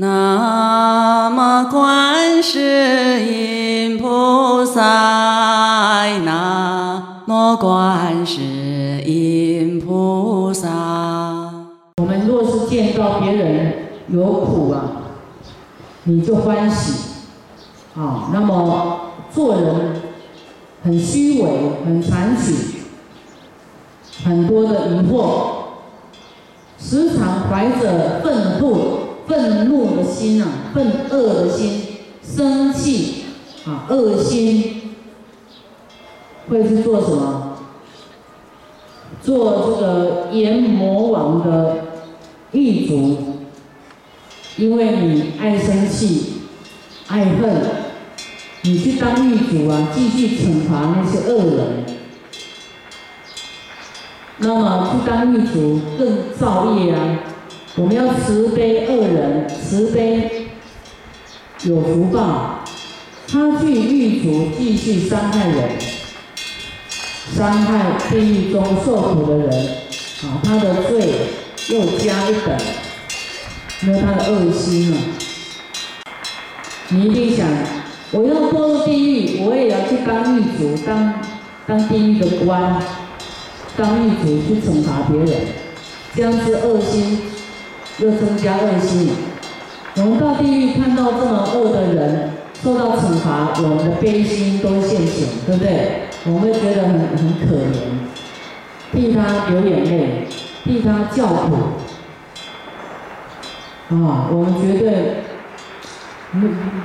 南无观世音菩萨，南无观世音菩萨。我们若是见到别人有苦啊，你就欢喜，啊，那么做人很虚伪、很残取，很多的疑惑，时常怀着愤怒、愤怒的心啊，愤恶的心，生气啊，恶心，会去做什么？做这个阎魔王的狱卒，因为你爱生气、爱恨，你去当狱卒啊，继续惩罚那些恶人。那么去当狱卒更造业啊！我们要慈悲恶人，慈悲有福报。他去狱卒继续伤害人，伤害地狱中受苦的人，啊，他的罪又加一等，因为他的恶心啊。你一定想，我要堕入地狱，我也要去当狱卒，当当地狱的官，当狱卒去惩罚别人，这样子恶心又增加恶心。我们到地狱看到这么恶的人受到惩罚，我们的悲心都现前，对不对？我们会觉得很很可怜，替他流眼泪，替他叫苦。啊，我们绝对不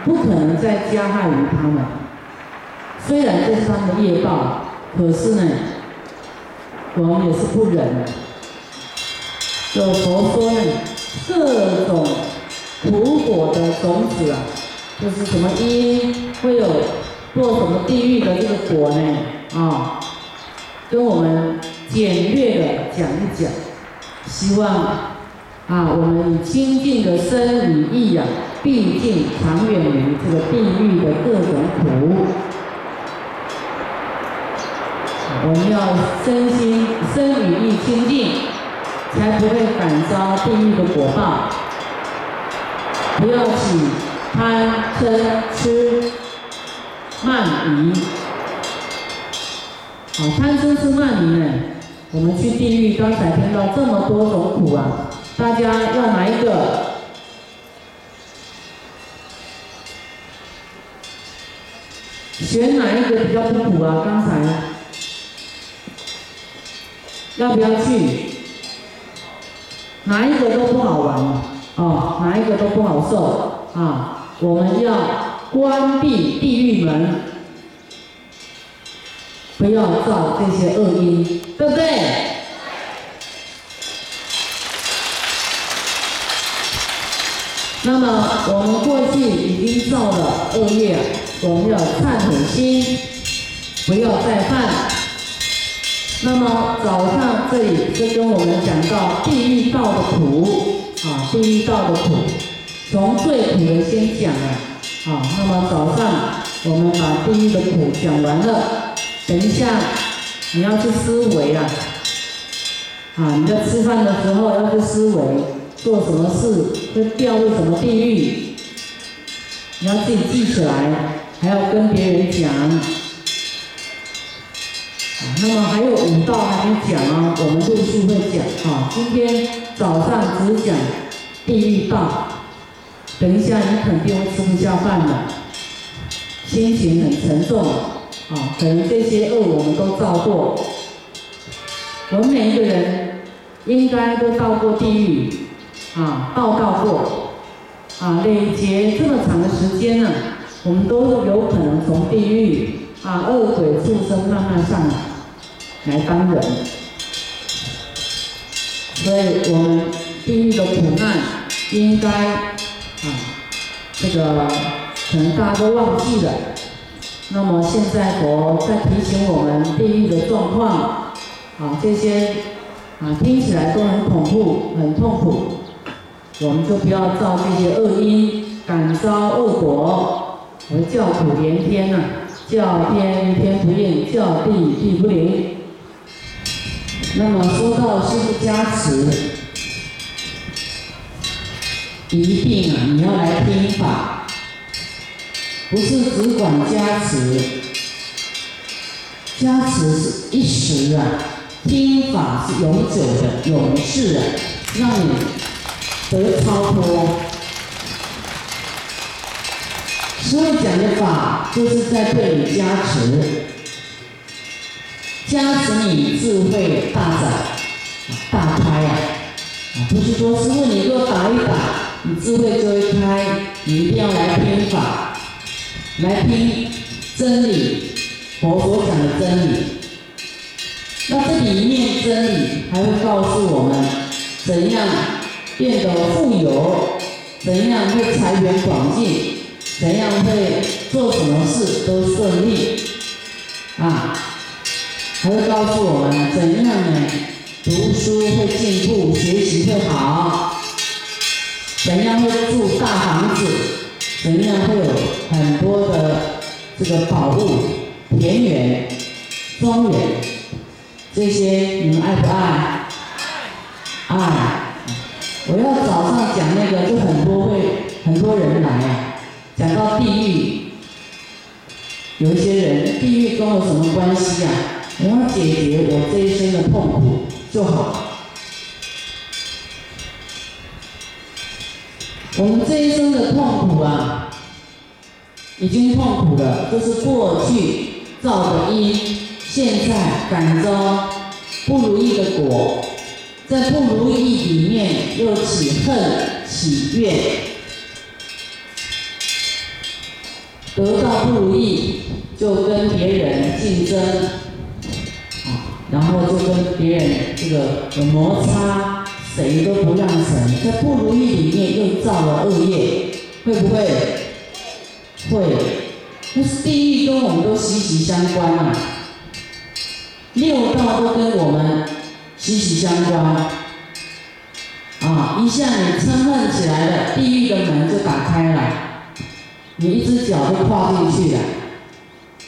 不可能再加害于他们。虽然这是他们的业报，可是呢，我们也是不忍的。有佛说呢，各种苦果的种子啊，就是什么因会有做什么地狱的这个果呢？啊，跟我们简略的讲一讲，希望啊，我们以清净的身与意呀，毕竟长远于这个地狱的各种苦。我们要身心身与意清净，才不会感遭地狱的果报。不要起贪嗔痴慢疑。好，贪嗔痴慢疑呢？我们去地狱，刚才听到这么多种苦啊，大家要哪一个？选哪一个比较不苦啊？刚才要不要去？哪一个都不好玩哦，哪一个都不好受啊！我们要关闭地狱门，不要造这些恶因，对不对？那么我们过去已经造了恶业，我们要忏悔心，不要再犯。那么早上这里就跟我们讲到地狱道的苦啊，地狱道的苦，从最苦的先讲啊，啊，那么早上我们把地狱的苦讲完了，等一下你要去思维啊，啊，你在吃饭的时候要去思维，做什么事会掉入什么地狱，你要自己记起来，还要跟别人讲。那么还有五道还没讲啊，我们陆续会讲啊。今天早上只讲地狱道，等一下你肯定会吃不下饭的，心情很沉重啊。可能这些恶我们都造过，我们每一个人应该都到过地狱啊，报告过啊。累劫这么长的时间呢，我们都有可能从地狱啊恶鬼畜生慢慢上来。来帮人，所以我们地狱的苦难应该啊，这个可能大家都忘记了。那么现在佛在提醒我们地狱的状况，啊，这些啊听起来都很恐怖、很痛苦，我们就不要造这些恶因，感遭恶果，而叫苦连天呐，叫天天不应，叫地地不灵。那么说到师父加持，一定啊，你要来听法，不是只管加持，加持是一时啊，听法是永久的、永世的，让你得超脱。师父讲的法，就是在对你加持，加持你智慧大展、大开啊！不是说师傅你给我打一打。你智慧就会开，你一定要来听法，来听真理，佛所讲的真理。那这里面真理还会告诉我们，怎样变得富有，怎样会财源广进，怎样会做什么事都顺利，啊，还会告诉我们怎样呢？读书会进步，学习会好。怎样会住大房子？怎样会有很多的这个宝物、田园、庄园？这些你们爱不爱？爱。我要早上讲那个，就很多会很多人来啊。讲到地狱，有一些人，地狱跟我什么关系啊？我要解决我这一生的痛苦就好。我们这一生的痛苦啊，已经痛苦了，就是过去造的因，现在感召不如意的果，在不如意里面又起恨起怨，得到不如意就跟别人竞争，然后就跟别人这个有摩擦。谁都不让谁，在不如意里面又造了恶业，会不会？会。那是地狱跟我们都息息相关啊，六道都跟我们息息相关。啊，一下你嗔恨起来了，地狱的门就打开了，你一只脚就跨进去了。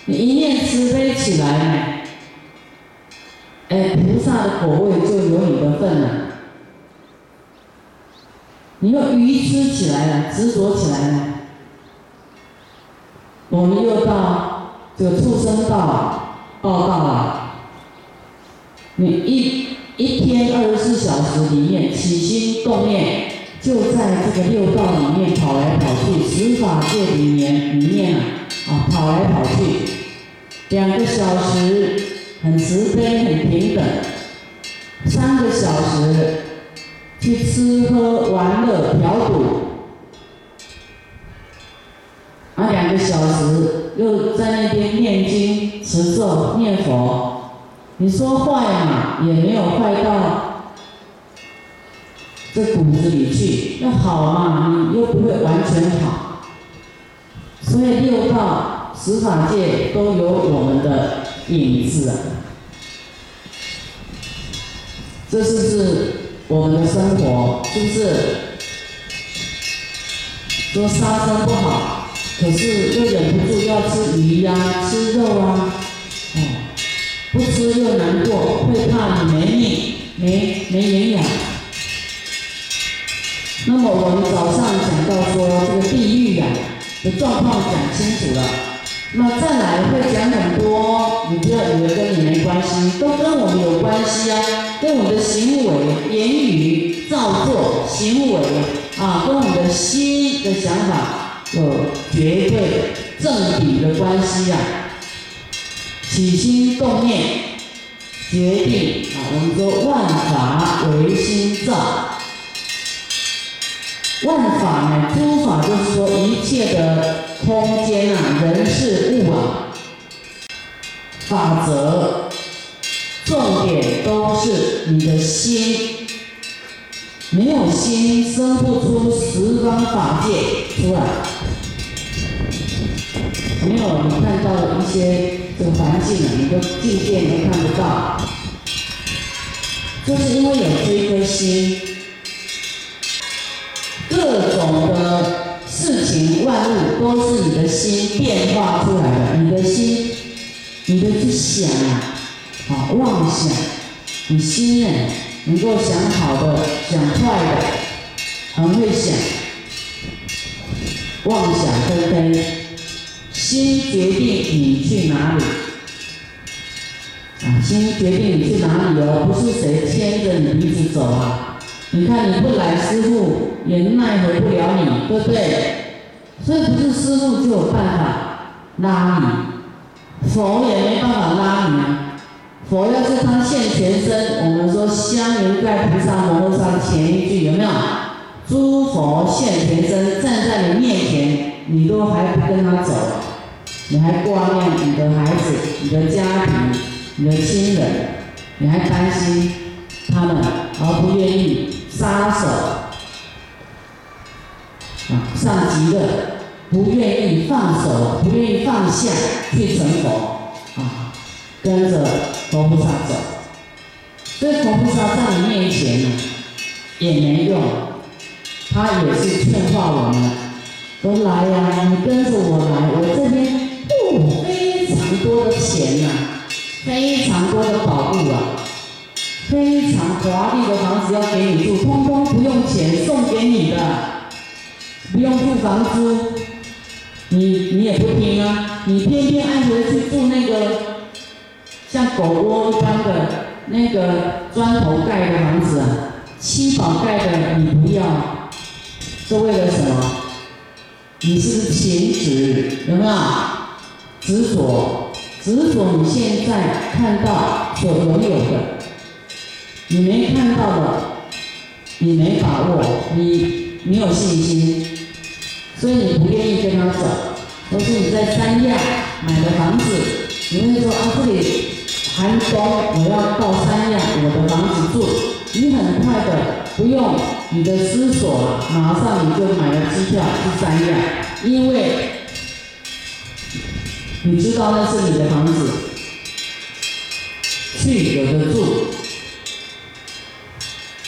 你一念慈悲起来，哎，菩萨的果位就有你的份了。你又愚痴起来了，执着起来了，我们又到这个畜生道报道了。你一一天二十四小时里面起心动念，就在这个六道里面跑来跑去，十法界里面里面啊啊跑来跑去，两个小时很慈悲很平等，三个小时。去吃喝玩乐嫖赌，啊，两个小时又在那边念经持咒念佛，你说坏嘛，也没有坏到这骨子里去；要好嘛，你又不会完全好。所以六道十法界都有我们的影子啊，这是不是？我们的生活是不是说杀生不好，可是又忍不住要吃鱼呀、吃肉啊，哦，不吃又难过，会怕你没命、没没营养。那么我们早上讲到说这个地狱呀的状况讲清楚了，那再来会讲很多，你不要以为跟你没关系，都跟我们有关系啊。跟我们的行为、言语、造作、行为啊，跟我们的心的想法有绝对正比的关系呀。起心动念，决定啊，我们说万法唯心造。万法呢，诸法就是说一切的空间啊，人事物啊，法则。你的心，没有心生不出十方法界出来。没有你看到的一些这个环境啊，你都境界都看不到，就是因为有这一颗心，各种的事情万物都是你的心变化出来的。你的心，你的去想啊。啊，妄想，你心念，能够想好的，想坏的，很会想，妄想纷飞，心决定你去哪里。啊，心决定你去哪里哦，不是谁牵着你鼻子走啊。你看你不来，师傅也奈何不了你，对不对？所以不是师傅就有办法拉你，佛也没办法拉你啊。佛要是他现全身，我们说香云盖菩萨摩诃萨前一句有没有？诸佛现全身站在你面前，你都还不跟他走，你还挂念你的孩子、你的家庭、你的亲人，你还担心他们，而不愿意撒手啊上极乐，不愿意放手，不愿意放下去成佛啊，跟着佛菩萨走，所以佛菩萨在你面前呢也没用，他也是劝化我们，说来呀，你跟着我来，我这边哦非常多的钱呐、非常多的宝物啊，非常华丽的房子要给你住，通通不用钱，送给你的，不用付房租，你你也不听啊，你偏偏爱回去住那个像狗窝一般的那个砖头盖的房子啊，七宝盖的你不要，是为了什么？你是不是情执？有没有？执着，执着你现在看到所拥有的，你没看到的，你没把握，你没有信心，所以你不愿意跟他走。或是你在三亚买的房子，你会说啊，这里寒冬，我要到三亚我的房子住，你很快的不用你的思索，马上你就买了机票去三亚，因为你知道那是你的房子，去有的住。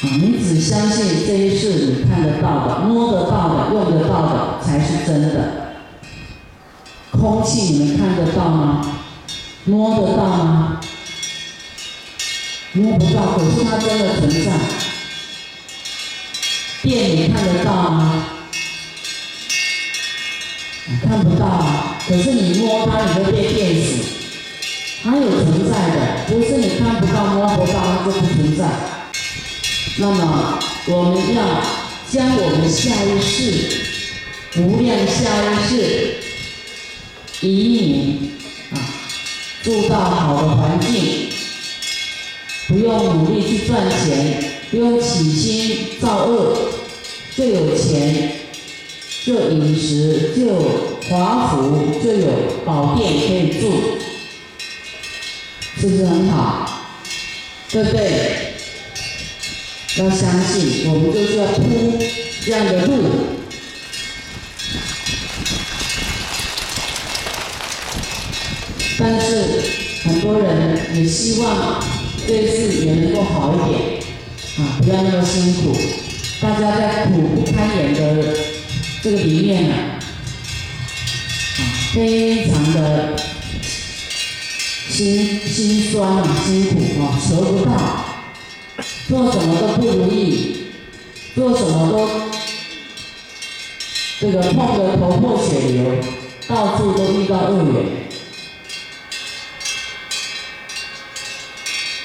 啊，你只相信这一世你看得到的、摸得到的、用得到的才是真的。空气你们看得到吗？摸得到吗？摸不到，可是它真的存在。电你看得到吗？看不到啊，可是你摸它，你会被电死。它有存在的，不是你看不到、摸不到，它就不存在。那么我们要将我们下一世、无量下一世移民啊，住到好的环境，不用努力去赚钱，不用起心造恶，就有钱，就有饮食，就有华服，就有宝殿可以住，是不是很好？对不对？要相信，我们就是要铺这样的路。但是很多人也希望这次也能够好一点，啊，不要那么辛苦。大家在苦不堪言的这个里面呢，啊，非常的心心酸啊，辛苦啊，求不到。做什么都不如意，做什么都这个痛得头破血流，到处都遇到恶缘。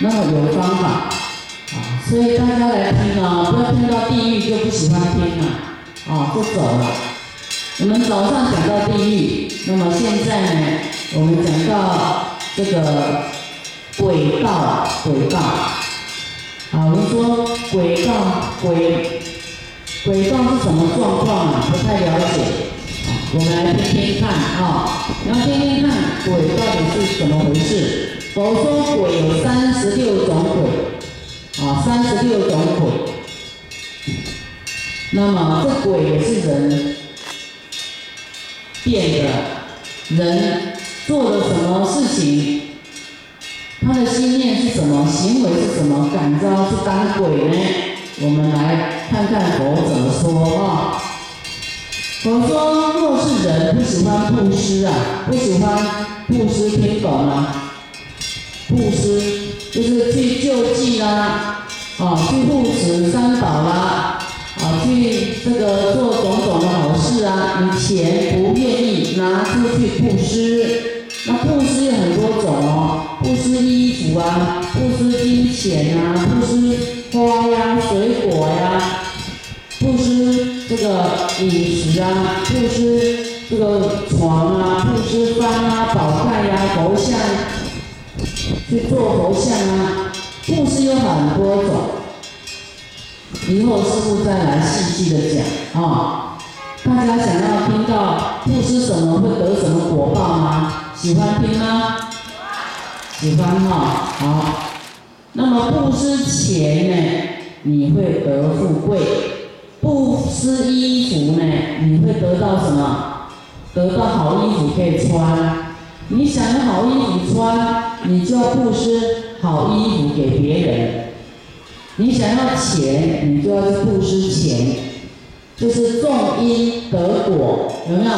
那么有方法啊，所以大家来听啊，不要听到地狱就不喜欢听了，啊，就走了。我们早上讲到地狱，那么现在呢，我们讲到这个轨道，轨道。啊，我们说轨道轨轨道是什么状况啊？不太了解，啊，我们来听听看啊，你要听听看轨到底是怎么回事。佛说鬼有三十六种鬼，啊，三十六种鬼。那么这鬼也是人变的，人做了什么事情？他的心念是什么？行为是什么？感召是当鬼呢？我们来看看佛怎么说啊。佛说，若是人不喜欢布施啊，不喜欢布施，听懂吗？布施就是去救济啦，啊，去护持三宝啦，啊，去这个做种种的好事啊，你钱不愿意拿出去布施，那布施有很多种哦，布施衣服啊，布施金钱啊，布施花呀、水果呀，布施这个饮食啊，布施这个床啊，布施方啊、宝盖呀、佛像，去做佛像啊，布施有很多种，以后师傅再来细细的讲啊。大家想要听到布施什么会得什么果报吗？喜欢听吗？喜欢哈，好。那么布施钱呢，你会得富贵；布施衣服呢，你会得到什么？得到好衣服可以穿。你想要好衣服穿，你就要布施好衣服给别人。你想要钱，你就要去布施钱。就是种因得果，有没有？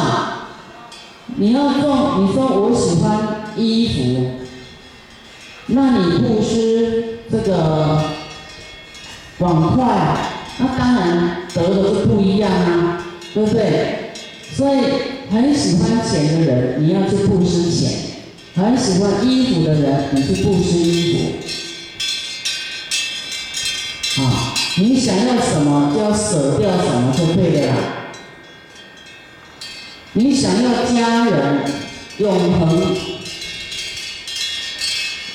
你要种，你说我喜欢衣服，那你布施这个碗筷，那当然得的就不一样啊，对不对？所以很喜欢钱的人，你要去布施钱；很喜欢衣服的人，你去布施衣服，啊。你想要什么，就要舍掉什么就对了啦。你想要家人永恒、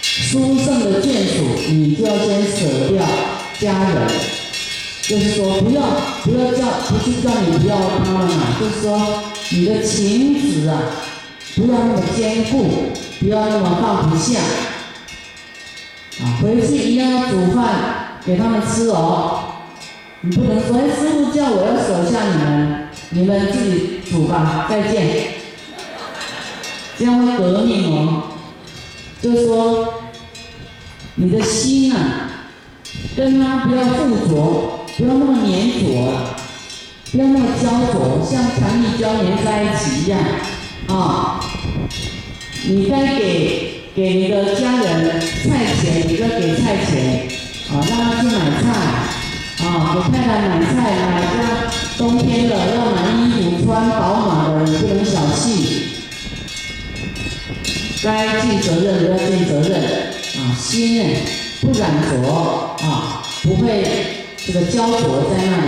殊胜的眷属，你就要先舍掉家人。就是说，不要不要叫，不是叫你不要他们嘛，就是说你的情子啊，不要那么坚固，不要那么放不下。啊，回去一定要煮饭。给他们吃哦，你不能说哎，师傅叫我要守下你们，你们自己煮吧，再见。这样会革命哦，就说，你的心啊，跟他不要附着，不要那么粘着，不要那么焦灼，像强力胶粘在一起一样啊。你该给给你的家人菜钱，你就给菜钱。啊，让他去买菜，啊，给太太买菜，买家冬天的要买衣服穿，保暖的你不能小气，该尽责任的要尽责任，啊，心呢不染浊，啊，不会这个焦灼在那里，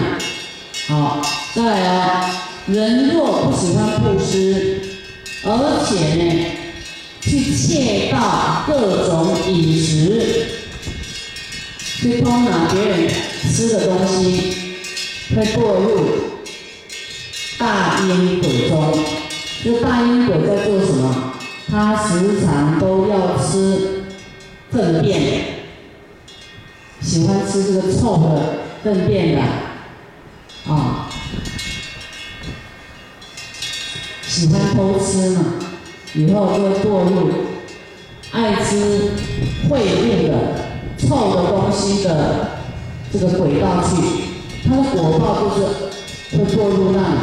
好，再来啊，人若不喜欢布施，而且呢，去窃盗各种饮食。去偷拿别人吃的东西，会堕入大阴鬼中。这大阴鬼在做什么？他时常都要吃粪便，喜欢吃这个臭的粪便的，啊，喜欢偷吃嘛，以后就会堕入爱吃秽物的。臭的东西的这个轨道去，它的果报就是会堕入那里。